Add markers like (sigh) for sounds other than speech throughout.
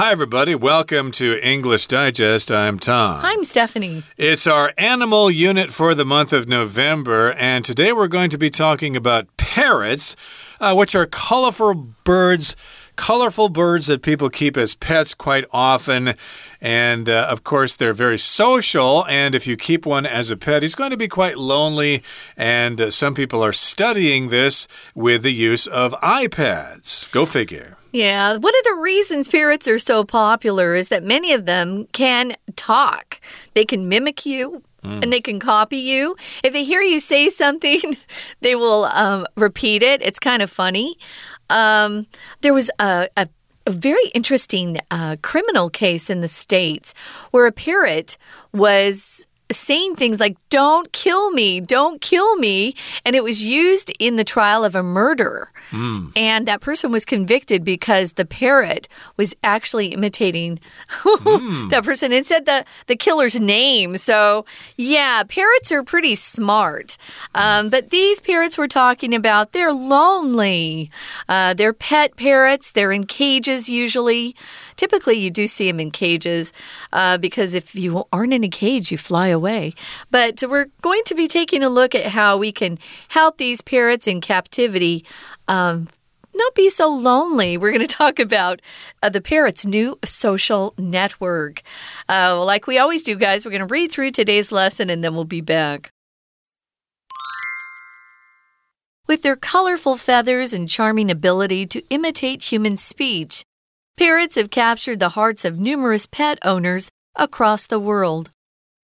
Hi, everybody. Welcome to English Digest. I'm Tom. I'm Stephanie. It's our animal unit for the month of November, and today we're going to be talking about parrots, uh, which are colorful birds colorful birds that people keep as pets quite often. And uh, of course, they're very social. And if you keep one as a pet, he's going to be quite lonely. And uh, some people are studying this with the use of iPads. Go figure. Yeah, one of the reasons parrots are so popular is that many of them can talk. They can mimic you, Mm. and they can copy you. If they hear you say something, (laughs) they will um, repeat it. It's kind of funny. Um, there was a, a a very interesting uh, criminal case in the States where a parrot was saying things like, Don't kill me, don't kill me. And it was used in the trial of a murder. Mm. And that person was convicted because the parrot was actually imitating mm. (laughs) that person and said the, the killer's name. So, yeah, parrots are pretty smart. Um, but these parrots we're talking about, they're lonely. Uh, they're pet parrots, they're in cages usually. Typically, you do see them in cages uh, because if you aren't in a cage, you fly away. But we're going to be taking a look at how we can help these parrots in captivity. Um, not be so lonely. We're going (laughs) to talk about uh, the parrot's new social network. Uh, like we always do, guys, we're going to read through today's lesson and then we'll be back. With their colorful feathers and charming ability to imitate human speech, Parrots have captured the hearts of numerous pet owners across the world.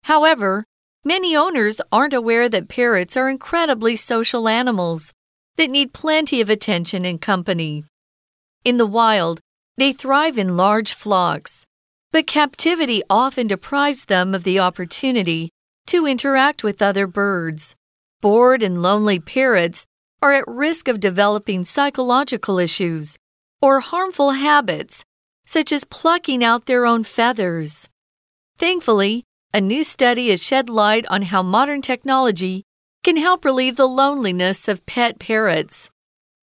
However, many owners aren't aware that parrots are incredibly social animals that need plenty of attention and company. In the wild, they thrive in large flocks, but captivity often deprives them of the opportunity to interact with other birds. Bored and lonely parrots are at risk of developing psychological issues or harmful habits, such as plucking out their own feathers. Thankfully, a new study has shed light on how modern technology can help relieve the loneliness of pet parrots.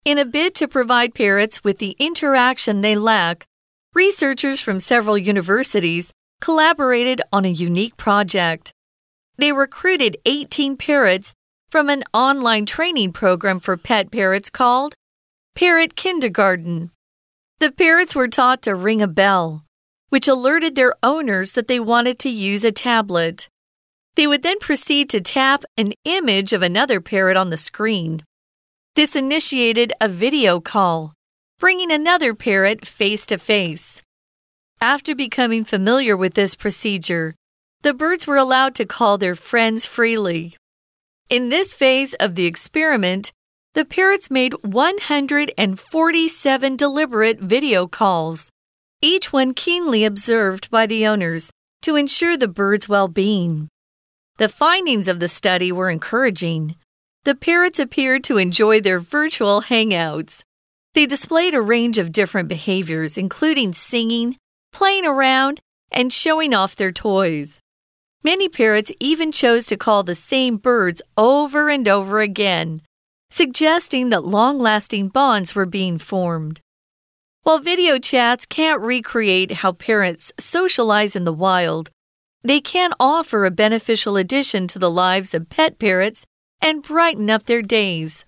In a bid to provide parrots with the interaction they lack, researchers from several universities collaborated on a unique project. They recruited 18 parrots from an online training program for pet parrots called Parrot Kindergarten. The parrots were taught to ring a bell, which alerted their owners that they wanted to use a tablet. They would then proceed to tap an image of another parrot on the screen. This initiated a video call, bringing another parrot face to face. After becoming familiar with this procedure, the birds were allowed to call their friends freely. In this phase of the experiment, the parrots made 147 deliberate video calls, each one keenly observed by the owners to ensure the bird's well being. The findings of the study were encouraging. The parrots appeared to enjoy their virtual hangouts. They displayed a range of different behaviors, including singing, playing around, and showing off their toys. Many parrots even chose to call the same birds over and over again, suggesting that long lasting bonds were being formed. While video chats can't recreate how parents socialize in the wild, they can offer a beneficial addition to the lives of pet parrots and brighten up their days.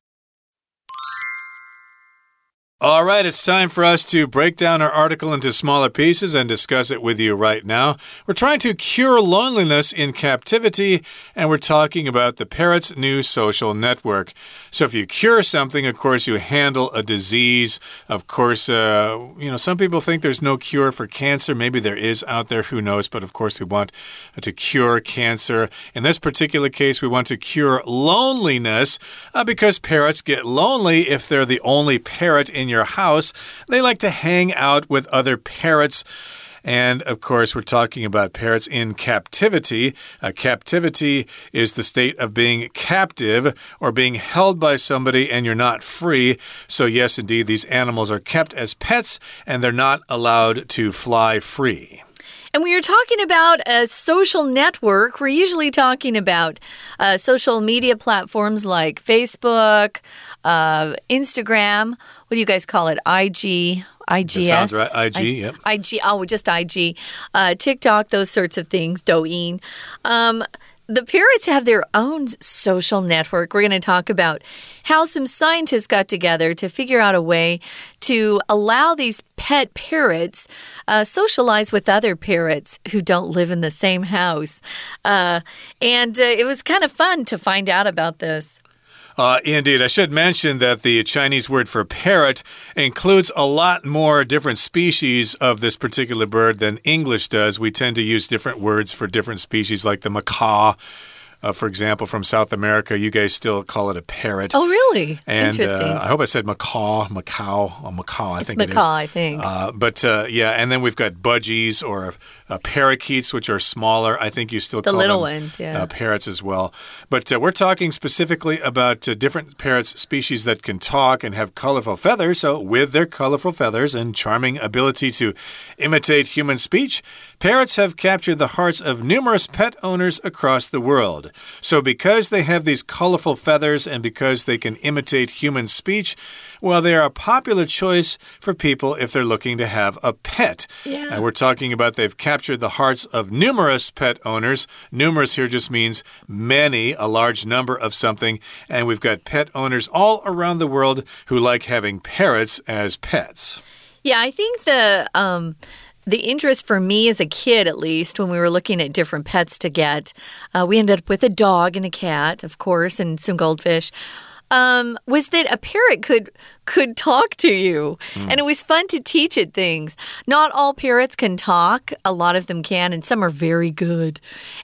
All right, it's time for us to break down our article into smaller pieces and discuss it with you right now. We're trying to cure loneliness in captivity, and we're talking about the parrot's new social network. So, if you cure something, of course, you handle a disease. Of course, uh, you know, some people think there's no cure for cancer. Maybe there is out there, who knows? But of course, we want to cure cancer. In this particular case, we want to cure loneliness uh, because parrots get lonely if they're the only parrot in in your house. They like to hang out with other parrots. And of course, we're talking about parrots in captivity. Uh, captivity is the state of being captive or being held by somebody and you're not free. So, yes, indeed, these animals are kept as pets and they're not allowed to fly free. And when you're talking about a social network, we're usually talking about uh, social media platforms like Facebook, uh, Instagram. What do you guys call it? IG. IGS. sounds right. IG, IG, yep. IG, oh, just IG. Uh, TikTok, those sorts of things. Douyin. Um, the parrots have their own social network. We're going to talk about how some scientists got together to figure out a way to allow these pet parrots uh, socialize with other parrots who don't live in the same house. Uh, and uh, it was kind of fun to find out about this. Uh, indeed. I should mention that the Chinese word for parrot includes a lot more different species of this particular bird than English does. We tend to use different words for different species, like the macaw uh, for example, from South America, you guys still call it a parrot. Oh, really? And, Interesting. Uh, I hope I said macaw, macaw, or macaw. I think it's think macaw, I think. Uh, but uh, yeah, and then we've got budgies or uh, parakeets, which are smaller. I think you still the call little them, ones, yeah. Uh, parrots as well. But we're talking specifically about different parrots species that can talk and have colorful feathers. So, with their colorful feathers and charming ability to imitate human speech, parrots have captured the hearts of numerous pet owners across the world. So, because they have these colorful feathers and because they can imitate human speech, well, they are a popular choice for people if they're looking to have a pet. Yeah. And we're talking about they've captured the hearts of numerous pet owners. Numerous here just means many, a large number of something. And we've got pet owners all around the world who like having parrots as pets. Yeah, I think the. Um, the interest for me as a kid, at least, when we were looking at different pets to get, uh, we ended up with a dog and a cat, of course, and some goldfish um, was that a parrot could could talk to you, mm. and it was fun to teach it things. Not all parrots can talk; a lot of them can, and some are very good,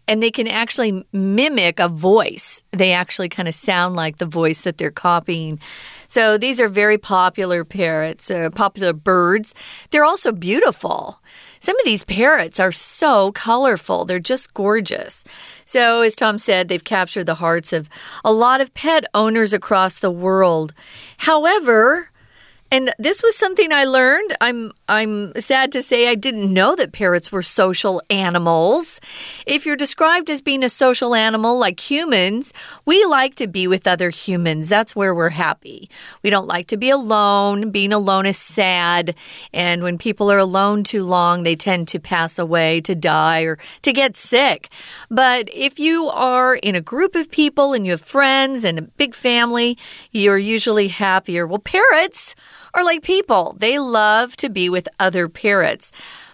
and they can actually mimic a voice. They actually kind of sound like the voice that they're copying. So these are very popular parrots, uh, popular birds. They're also beautiful. Some of these parrots are so colorful, they're just gorgeous. So, as Tom said, they've captured the hearts of a lot of pet owners across the world. However, and this was something I learned. I'm I'm sad to say I didn't know that parrots were social animals. If you're described as being a social animal like humans, we like to be with other humans. That's where we're happy. We don't like to be alone. Being alone is sad, and when people are alone too long, they tend to pass away, to die or to get sick. But if you are in a group of people and you have friends and a big family, you're usually happier. Well, parrots are like people, they love to be with other parrots.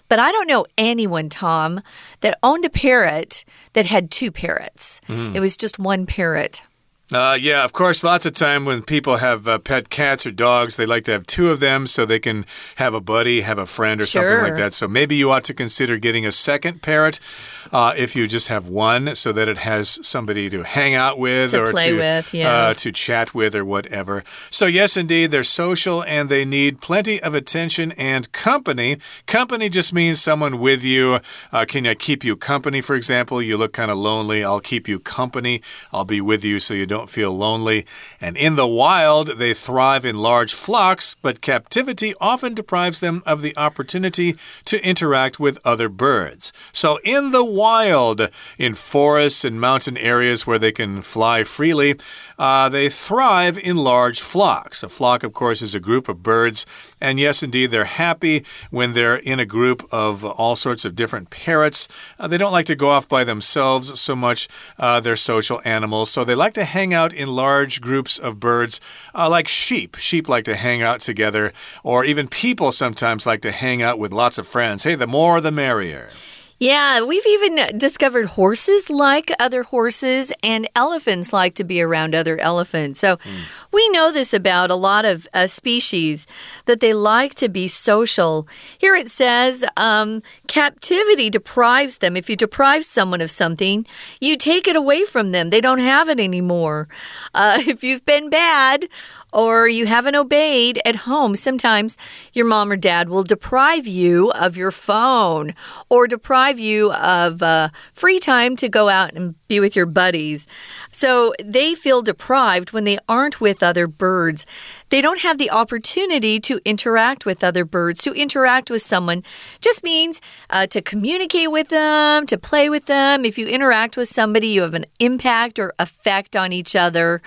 But I don't know anyone, Tom, that owned a parrot that had two parrots. Mm. It was just one parrot. Uh, yeah, of course, lots of time when people have uh, pet cats or dogs, they like to have two of them so they can have a buddy, have a friend, or sure. something like that. So maybe you ought to consider getting a second parrot uh, if you just have one so that it has somebody to hang out with to or play to, with, yeah. Uh, to chat with or whatever. So, yes, indeed, they're social and they need plenty of attention and company. Company just means someone with you. Uh, can I keep you company, for example? You look kind of lonely. I'll keep you company. I'll be with you so you don't don't feel lonely. And in the wild, they thrive in large flocks, but captivity often deprives them of the opportunity to interact with other birds. So, in the wild, in forests and mountain areas where they can fly freely, uh, they thrive in large flocks. A flock, of course, is a group of birds. And yes, indeed, they're happy when they're in a group of all sorts of different parrots. Uh, they don't like to go off by themselves so much. Uh, they're social animals, so they like to hang out in large groups of birds, uh, like sheep. Sheep like to hang out together, or even people sometimes like to hang out with lots of friends. Hey, the more the merrier. Yeah, we've even discovered horses like other horses and elephants like to be around other elephants. So mm. we know this about a lot of uh, species that they like to be social. Here it says um, captivity deprives them. If you deprive someone of something, you take it away from them, they don't have it anymore. Uh, (laughs) if you've been bad, or you haven't obeyed at home, sometimes your mom or dad will deprive you of your phone or deprive you of uh, free time to go out and be with your buddies. So they feel deprived when they aren't with other birds. They don't have the opportunity to interact with other birds. To interact with someone just means uh, to communicate with them, to play with them. If you interact with somebody, you have an impact or effect on each other.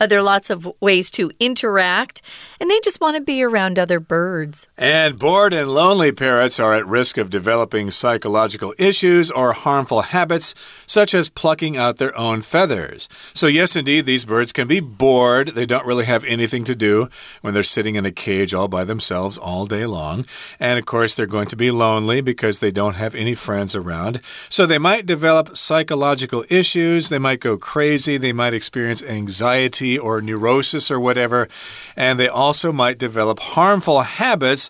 Uh, there are lots of ways to interact, and they just want to be around other birds. And bored and lonely parrots are at risk of developing psychological issues or harmful habits, such as plucking out their own feathers. So, yes, indeed, these birds can be bored. They don't really have anything to do when they're sitting in a cage all by themselves all day long. And of course, they're going to be lonely because they don't have any friends around. So they might develop psychological issues. They might go crazy. They might experience anxiety or neurosis or whatever. And they also might develop harmful habits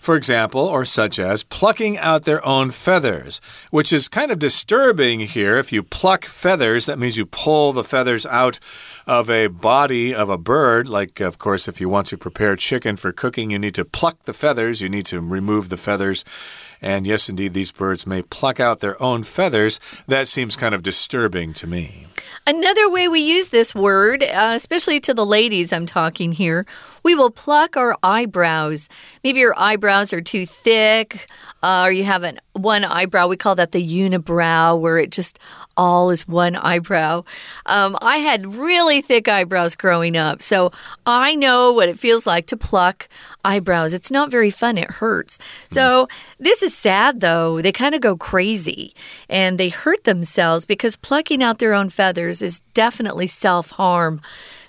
for example, or such as plucking out their own feathers, which is kind of disturbing here. If you pluck feathers, that means you pull the feathers out of a body of a bird. Like, of course, if you want to prepare chicken for cooking, you need to pluck the feathers, you need to remove the feathers. And yes, indeed, these birds may pluck out their own feathers. That seems kind of disturbing to me. Another way we use this word, uh, especially to the ladies I'm talking here, we will pluck our eyebrows. Maybe your eyebrows are too thick, uh, or you have an, one eyebrow. We call that the unibrow, where it just all is one eyebrow. Um, I had really thick eyebrows growing up, so I know what it feels like to pluck eyebrows. It's not very fun, it hurts. So, this is sad though. They kind of go crazy and they hurt themselves because plucking out their own feathers is definitely self harm.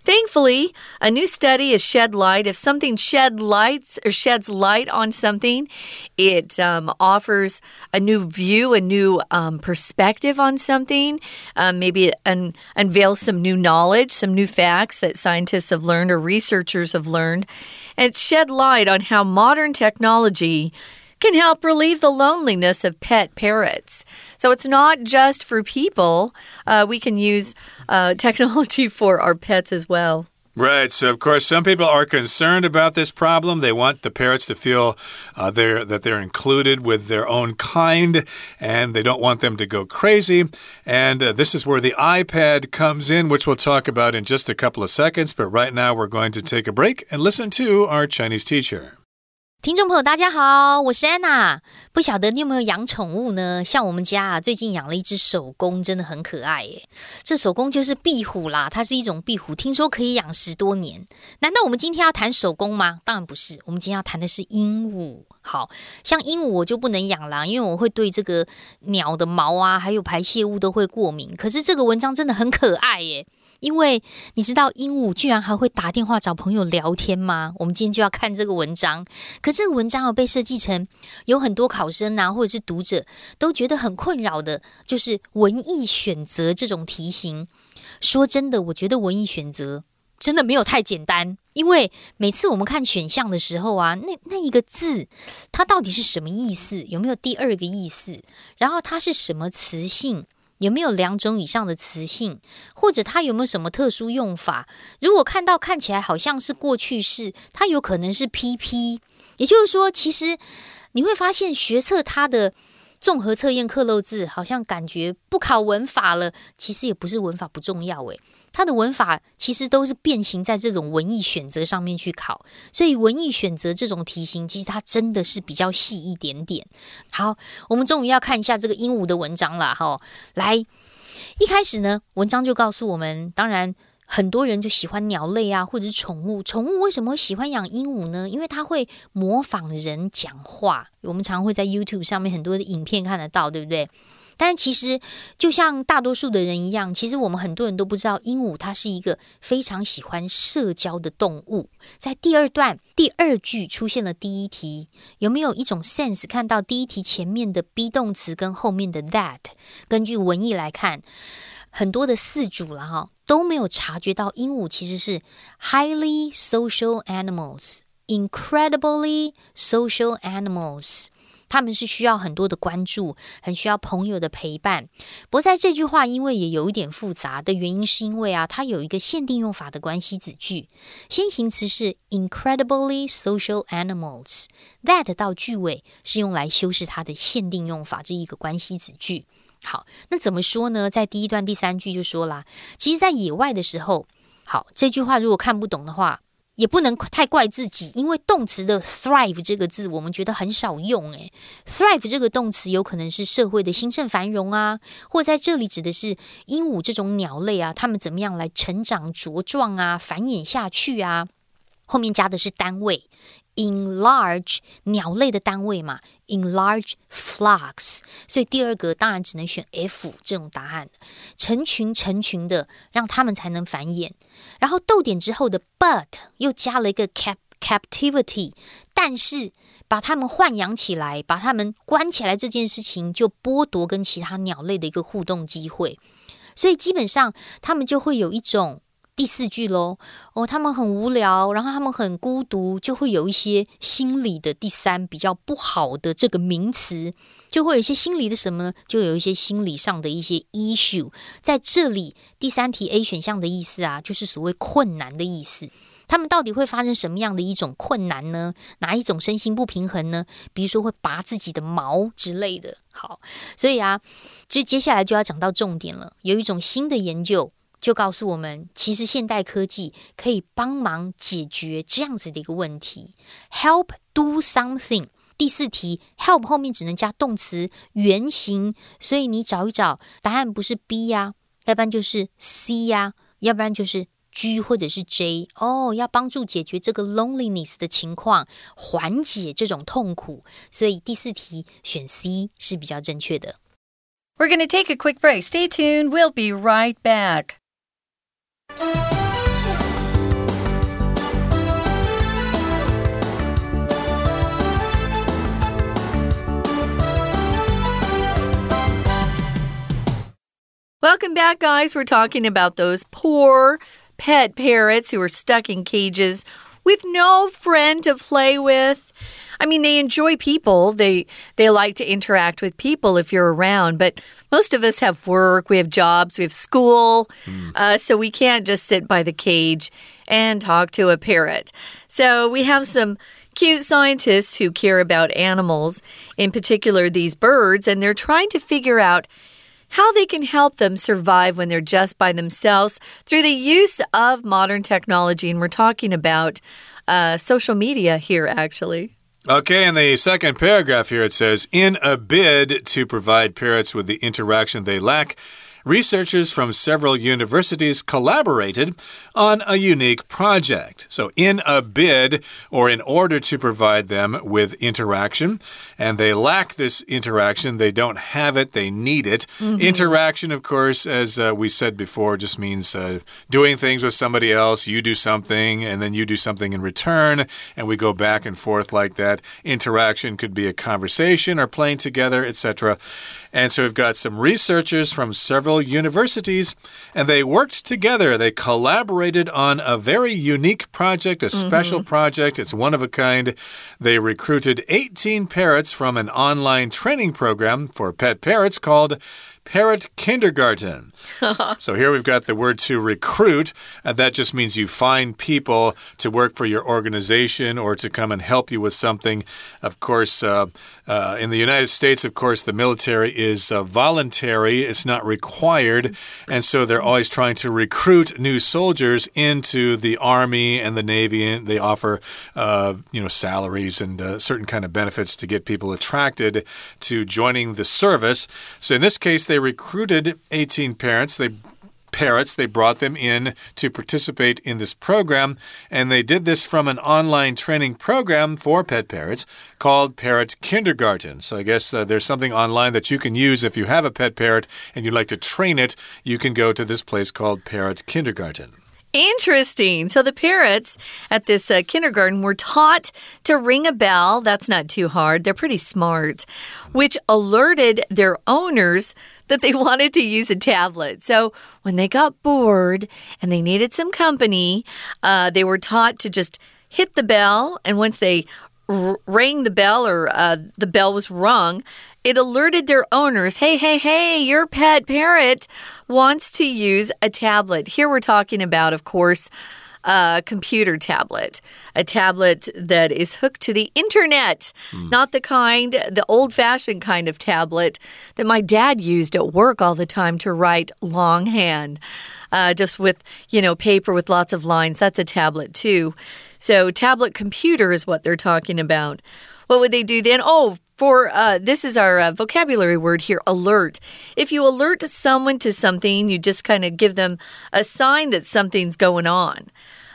Thankfully, a new study has shed light. If something shed lights or sheds light on something, it um, offers a new view, a new um, perspective on something. Um, maybe it un unveils some new knowledge, some new facts that scientists have learned or researchers have learned, and shed light on how modern technology can help relieve the loneliness of pet parrots. So it's not just for people, uh, we can use uh, (laughs) technology for our pets as well. Right. So, of course, some people are concerned about this problem. They want the parrots to feel uh, they're, that they're included with their own kind, and they don't want them to go crazy. And uh, this is where the iPad comes in, which we'll talk about in just a couple of seconds. But right now, we're going to take a break and listen to our Chinese teacher. 听众朋友，大家好，我是安娜。不晓得你有没有养宠物呢？像我们家啊，最近养了一只手工，真的很可爱耶。这手工就是壁虎啦，它是一种壁虎，听说可以养十多年。难道我们今天要谈手工吗？当然不是，我们今天要谈的是鹦鹉。好像鹦鹉我就不能养啦，因为我会对这个鸟的毛啊，还有排泄物都会过敏。可是这个文章真的很可爱耶。因为你知道鹦鹉居然还会打电话找朋友聊天吗？我们今天就要看这个文章。可这个文章啊，被设计成有很多考生啊，或者是读者都觉得很困扰的，就是文艺选择这种题型。说真的，我觉得文艺选择真的没有太简单，因为每次我们看选项的时候啊，那那一个字它到底是什么意思？有没有第二个意思？然后它是什么词性？有没有两种以上的词性，或者它有没有什么特殊用法？如果看到看起来好像是过去式，它有可能是 PP。也就是说，其实你会发现学测它的。综合测验刻漏字，好像感觉不考文法了。其实也不是文法不重要，诶，它的文法其实都是变形在这种文艺选择上面去考。所以文艺选择这种题型，其实它真的是比较细一点点。好，我们终于要看一下这个鹦鹉的文章了，哈。来，一开始呢，文章就告诉我们，当然。很多人就喜欢鸟类啊，或者是宠物。宠物为什么会喜欢养鹦鹉呢？因为它会模仿人讲话。我们常会在 YouTube 上面很多的影片看得到，对不对？但其实就像大多数的人一样，其实我们很多人都不知道，鹦鹉它是一个非常喜欢社交的动物。在第二段第二句出现了第一题，有没有一种 sense 看到第一题前面的 be 动词跟后面的 that？根据文意来看。很多的饲主了哈都没有察觉到，鹦鹉其实是 highly social animals，incredibly social animals。他们是需要很多的关注，很需要朋友的陪伴。不过在这句话，因为也有一点复杂的原因，是因为啊，它有一个限定用法的关系子句，先行词是 incredibly social animals，that 到句尾是用来修饰它的限定用法这一个关系子句。好，那怎么说呢？在第一段第三句就说啦，其实，在野外的时候，好，这句话如果看不懂的话。也不能太怪自己，因为动词的 thrive 这个字，我们觉得很少用。诶 thrive 这个动词有可能是社会的兴盛繁荣啊，或在这里指的是鹦鹉这种鸟类啊，它们怎么样来成长茁壮啊，繁衍下去啊？后面加的是单位。In large 鸟类的单位嘛，in large flocks，所以第二个当然只能选 F 这种答案，成群成群的让它们才能繁衍。然后逗点之后的 but 又加了一个 cap captivity，但是把它们豢养起来，把它们关起来这件事情就剥夺跟其他鸟类的一个互动机会，所以基本上它们就会有一种。第四句喽，哦，他们很无聊，然后他们很孤独，就会有一些心理的第三比较不好的这个名词，就会有一些心理的什么呢？就有一些心理上的一些 issue。在这里，第三题 A 选项的意思啊，就是所谓困难的意思。他们到底会发生什么样的一种困难呢？哪一种身心不平衡呢？比如说会拔自己的毛之类的。好，所以啊，这接下来就要讲到重点了。有一种新的研究。就告诉我们，其实现代科技可以帮忙解决这样子的一个问题，help do something。第四题，help 后面只能加动词原形，所以你找一找答案，不是 B 呀，要不然就是 C 呀，要不然就是 G 或者是 J。哦，要帮助解决这个 loneliness 的情况，缓解这种痛苦，所以第四题选 C 是比较正确的。We're going to take a quick break. Stay tuned. We'll be right back. Welcome back, guys. We're talking about those poor pet parrots who are stuck in cages with no friend to play with. I mean, they enjoy people. They they like to interact with people if you're around. But most of us have work, we have jobs, we have school, mm. uh, so we can't just sit by the cage and talk to a parrot. So we have some cute scientists who care about animals, in particular these birds, and they're trying to figure out how they can help them survive when they're just by themselves through the use of modern technology. And we're talking about uh, social media here, actually. Okay, in the second paragraph here, it says In a bid to provide parrots with the interaction they lack, researchers from several universities collaborated on a unique project. So, in a bid or in order to provide them with interaction, and they lack this interaction, they don't have it, they need it. Mm -hmm. Interaction, of course, as uh, we said before, just means uh, doing things with somebody else. You do something, and then you do something in return, and we go back and forth like that. Interaction could be a conversation or playing together, etc. And so we've got some researchers from several universities, and they worked together. They collaborated on a very unique project, a special mm -hmm. project. It's one of a kind. They recruited 18 parrots from an online training program for pet parrots called Parrot Kindergarten. (laughs) so here we've got the word to recruit. and that just means you find people to work for your organization or to come and help you with something. Of course, uh, uh, in the United States, of course, the military is uh, voluntary, it's not required. And so they're always trying to recruit new soldiers into the Army and the Navy. And they offer, uh, you know, salaries and uh, certain kind of benefits to get people attracted to joining the service. So in this case, they recruited 18 parents. They parrots. They brought them in to participate in this program, and they did this from an online training program for pet parrots called Parrot Kindergarten. So I guess uh, there's something online that you can use if you have a pet parrot and you'd like to train it. You can go to this place called Parrot Kindergarten. Interesting. So the parrots at this uh, kindergarten were taught to ring a bell. That's not too hard. They're pretty smart, which alerted their owners that they (laughs) wanted to use a tablet. So when they got bored and they needed some company, uh, they were taught to just hit the bell. And once they rang the bell or uh, the bell was rung, it alerted their owners hey, hey, hey, your pet parrot wants to use a tablet. Here we're talking about, of course, a computer tablet, a tablet that is hooked to the internet, mm. not the kind, the old fashioned kind of tablet that my dad used at work all the time to write longhand. Uh, just with, you know, paper with lots of lines. That's a tablet too. So, tablet computer is what they're talking about. What would they do then? Oh, for uh, this is our uh, vocabulary word here alert. If you alert someone to something, you just kind of give them a sign that something's going on.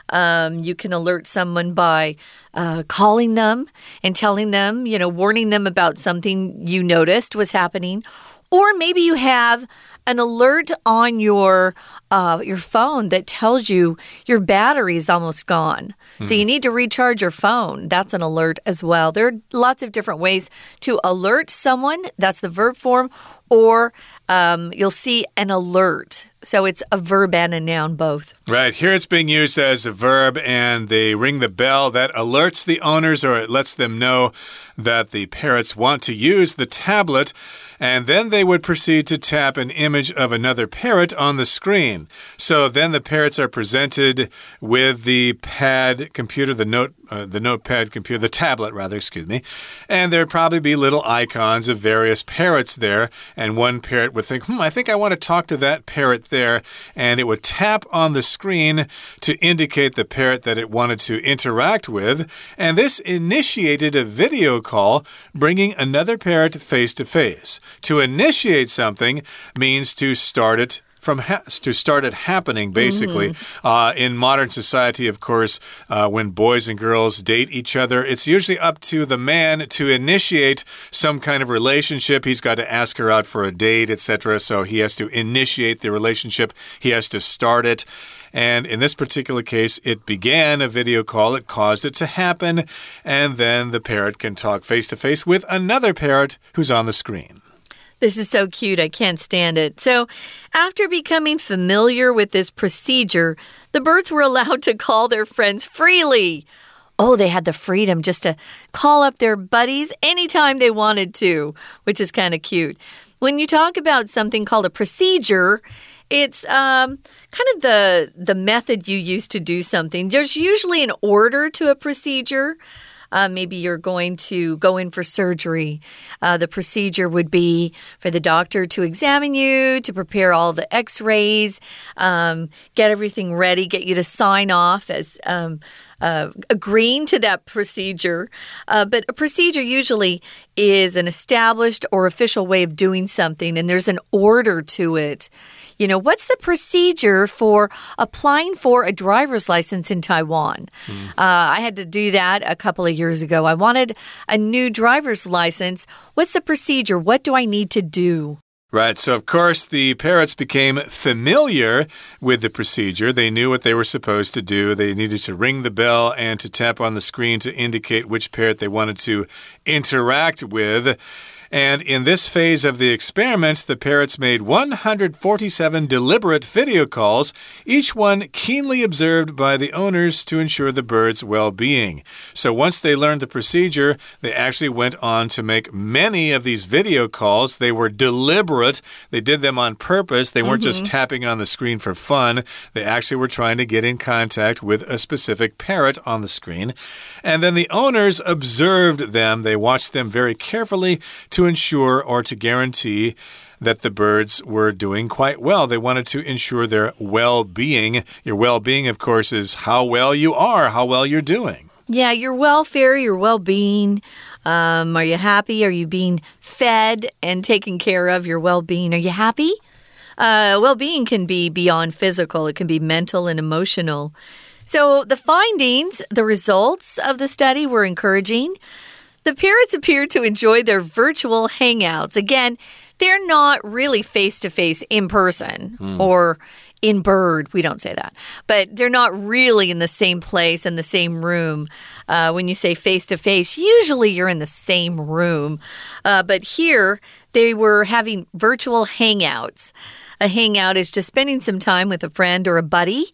Um, you can alert someone by uh, calling them and telling them, you know, warning them about something you noticed was happening. Or maybe you have an alert on your uh, your phone that tells you your battery is almost gone. Mm. So you hmm. need to recharge your phone. That's an alert as well. There are lots of different ways to alert someone. That's the verb form. Or um, you'll see an alert. So it's a verb and a noun both. Right. Here it's being used as a verb, and they ring the bell that alerts the owners or it lets them know that the parrots want to use the tablet and then they would proceed to tap an image of another parrot on the screen. So then the parrots are presented with the pad computer, the note, uh, the notepad computer, the tablet rather, excuse me, and there'd probably be little icons of various parrots there, and one parrot would think, "Hmm, I think I want to talk to that parrot there," and it would tap on the screen to indicate the parrot that it wanted to interact with, and this initiated a video call, bringing another parrot face to face. To initiate something means to start it from to start it happening basically mm -hmm. uh, in modern society of course uh, when boys and girls date each other it's usually up to the man to initiate some kind of relationship. He's got to ask her out for a date etc so he has to initiate the relationship. He has to start it. And in this particular case, it began a video call, it caused it to happen, and then the parrot can talk face to face with another parrot who's on the screen. This is so cute. I can't stand it. So, after becoming familiar with this procedure, the birds were (laughs) allowed to call their friends freely. Oh, they had the freedom just to call up their buddies anytime they wanted to, which is kind of cute. When you talk about something called a procedure, it's um, kind of the the method you use to do something. There's usually an order to a procedure. Uh, maybe you're going to go in for surgery. Uh, the procedure would be for the doctor to examine you, to prepare all the x rays, um, get everything ready, get you to sign off as. Um, uh, agreeing to that procedure. Uh, but a procedure usually is an established or official way of doing something, and there's an order to it. You know, what's the procedure for applying for a driver's license in Taiwan? Mm. Uh, I had to do that a couple of years ago. I wanted a new driver's license. What's the procedure? What do I need to do? Right, so of course the parrots became familiar with the procedure. They knew what they were supposed to do. They needed to ring the bell and to tap on the screen to indicate which parrot they wanted to interact with. And in this phase of the experiment, the parrots made 147 deliberate video calls, each one keenly observed by the owners to ensure the bird's well being. So once they learned the procedure, they actually went on to make many of these video calls. They were deliberate, they did them on purpose. They weren't mm -hmm. just mm-hmm. tapping on the screen for fun, they actually were trying to get in contact with a specific parrot on the screen. And then the owners observed them, they watched them very carefully to ensure or to guarantee that the birds were doing quite well. They wanted to ensure their well being. Your well being, of course, is how well you are, how well you're doing. Yeah, your welfare, your well being. Um, are you happy? Are you being fed and taken care of? Your well being. Are you happy? Uh, well being can be beyond physical, it can be mental and emotional. So, the findings, the results of the study were encouraging. The parents appear to enjoy their virtual hangouts. Again, they're not really face to face in person mm. or in bird. We don't say that. But they're not really in the same place in the same room. Uh, when you say face to face, usually you're in the same room. Uh, but here, they were having virtual hangouts. A hangout is just spending some time with a friend or a buddy.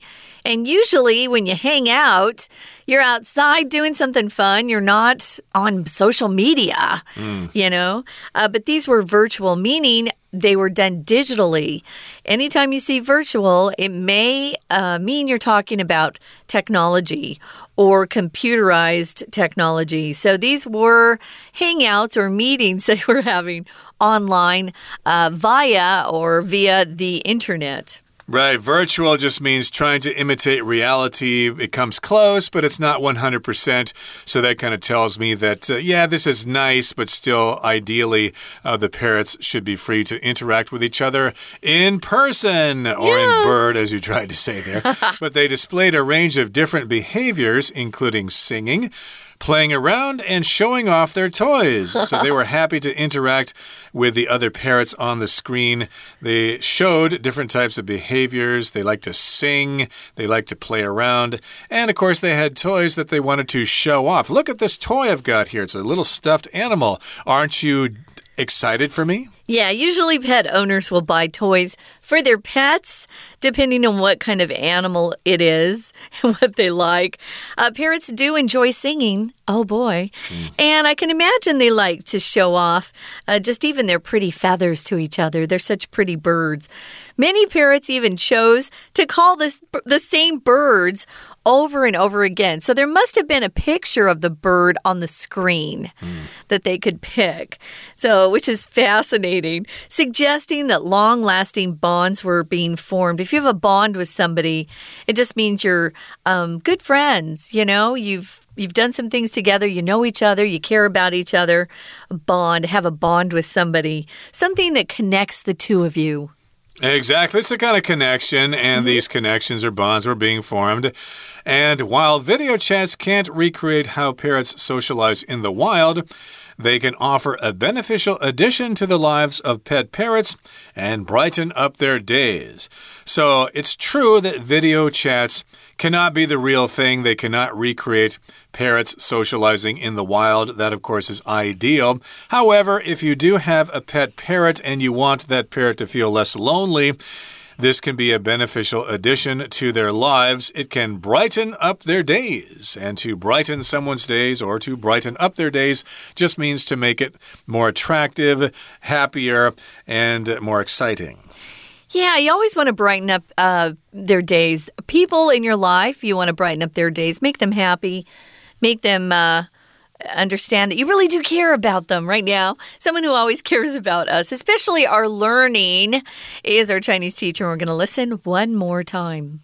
And usually, when you hang out, you're outside doing something fun. You're not on social media, mm. you know? Uh, but these were virtual, meaning they were done digitally. Anytime you see virtual, it may uh, mean you're talking about technology or computerized technology. So these were hangouts or meetings (laughs) they were having online uh, via or via the internet. Right. Virtual just means trying to imitate reality. It comes close, but it's not 100%. So that kind of tells me that, uh, yeah, this is nice, but still, ideally, uh, the parrots should be free to interact with each other in person or yeah. in bird, as you tried to say there. (laughs) but they displayed a range of different behaviors, including singing playing around and showing off their toys. so they were happy to interact with the other parrots on the screen. They showed different types of behaviors. They like to sing, they like to play around, and of course, they had toys that they wanted to show off. Look at this toy I've got here. It's a little stuffed animal. Aren't you excited for me? Yeah, usually pet owners will buy toys for their pets, depending on what kind of animal it is (laughs) and what they like. Uh, parrots do enjoy singing. Oh boy. Mm. And I can imagine they like to show off uh, just even their pretty feathers to each other. They're such pretty birds. Many parrots even chose to call this the same birds over and over again. So there must have been a picture of the bird on the screen mm. that they could pick. So, which is fascinating, suggesting that long lasting bonds were being formed. If you have a bond with somebody, it just means you're um, good friends. You know, you've you've done some things together, you know each other, you care about each other, a bond, have a bond with somebody, something that connects the two of you. Exactly. It's a kind of connection, and mm -hmm. these connections or bonds were being formed. And while video chats can't recreate how parrots socialize in the wild, they can offer a beneficial addition to the lives of pet parrots and brighten up their days. So it's true that video chats cannot be the real thing. They cannot recreate parrots socializing in the wild. That, of course, is ideal. However, if you do have a pet parrot and you want that parrot to feel less lonely, this can be a beneficial addition to their lives. It can brighten up their days. And to brighten someone's days or to brighten up their days just means to make it more attractive, happier, and more exciting. Yeah, you always want to brighten up uh, their days. People in your life, you want to brighten up their days, make them happy, make them. Uh, understand that you really do care about them right now. Someone who always cares about us, especially our learning, is our Chinese teacher. We're going to listen one more time.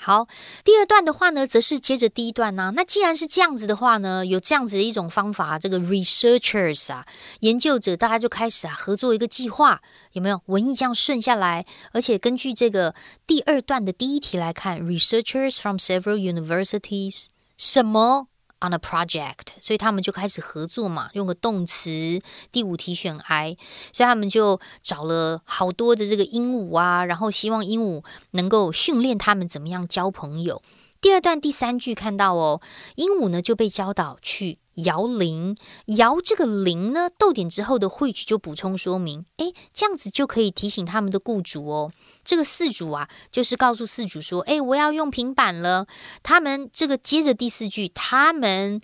好，第二段的话呢，则是接着第一段呢、啊。那既然是这样子的话呢，有这样子的一种方法，这个 researchers 啊，研究者大家就开始啊合作一个计划，有没有？文艺这样顺下来，而且根据这个第二段的第一题来看，researchers from several universities 什么 On a project，所以他们就开始合作嘛，用个动词。第五题选 I，所以他们就找了好多的这个鹦鹉啊，然后希望鹦鹉能够训练他们怎么样交朋友。第二段第三句看到哦，鹦鹉呢就被教导去。摇铃，摇这个铃呢？逗点之后的汇句就补充说明，诶，这样子就可以提醒他们的雇主哦。这个四主啊，就是告诉四主说，诶，我要用平板了。他们这个接着第四句，他们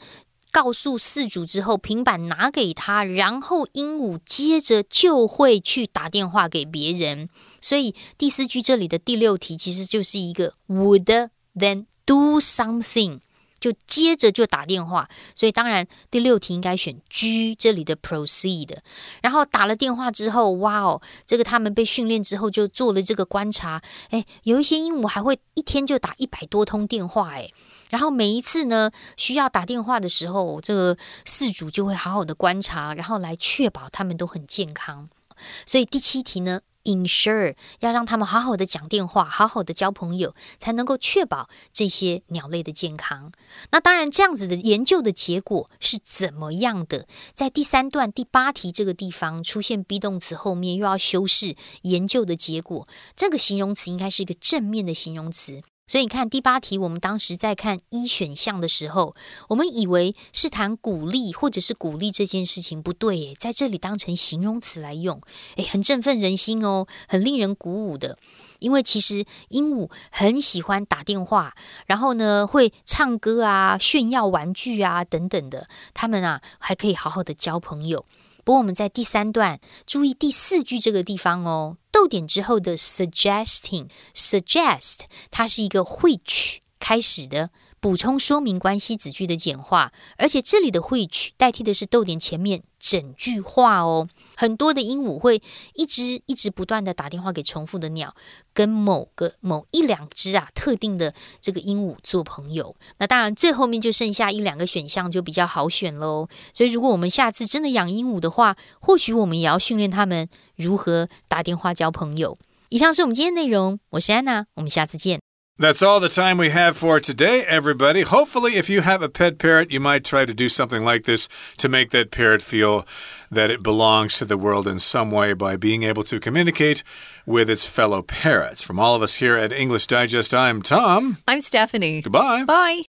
告诉四主之后，平板拿给他，然后鹦鹉接着就会去打电话给别人。所以第四句这里的第六题其实就是一个 would then do something。就接着就打电话，所以当然第六题应该选 G 这里的 proceed。然后打了电话之后，哇哦，这个他们被训练之后就做了这个观察，哎，有一些鹦鹉还会一天就打一百多通电话，哎，然后每一次呢需要打电话的时候，这个饲主就会好好的观察，然后来确保他们都很健康。所以第七题呢？Ensure 要让他们好好的讲电话，好好的交朋友，才能够确保这些鸟类的健康。那当然，这样子的研究的结果是怎么样的？在第三段第八题这个地方出现 be 动词后面又要修饰研究的结果，这个形容词应该是一个正面的形容词。所以你看第八题，我们当时在看一选项的时候，我们以为是谈鼓励或者是鼓励这件事情，不对耶，在这里当成形容词来用，诶，很振奋人心哦，很令人鼓舞的。因为其实鹦鹉很喜欢打电话，然后呢会唱歌啊、炫耀玩具啊等等的，他们啊还可以好好的交朋友。不过我们在第三段注意第四句这个地方哦，逗点之后的 suggesting，suggest 它是一个会去开始的。补充说明关系子句的简化，而且这里的 which 代替的是逗点前面整句话哦。很多的鹦鹉会一直一直不断的打电话给重复的鸟，跟某个某一两只啊特定的这个鹦鹉做朋友。那当然最后面就剩下一两个选项就比较好选喽。所以如果我们下次真的养鹦鹉的话，或许我们也要训练它们如何打电话交朋友。以上是我们今天内容，我是安娜，我们下次见。That's all the time we have for today, everybody. Hopefully, if you have a pet parrot, you might try to do something like this to make that parrot feel that it belongs to the world in some way by being able to communicate with its fellow parrots. From all of us here at English Digest, I'm Tom. I'm Stephanie. Goodbye. Bye.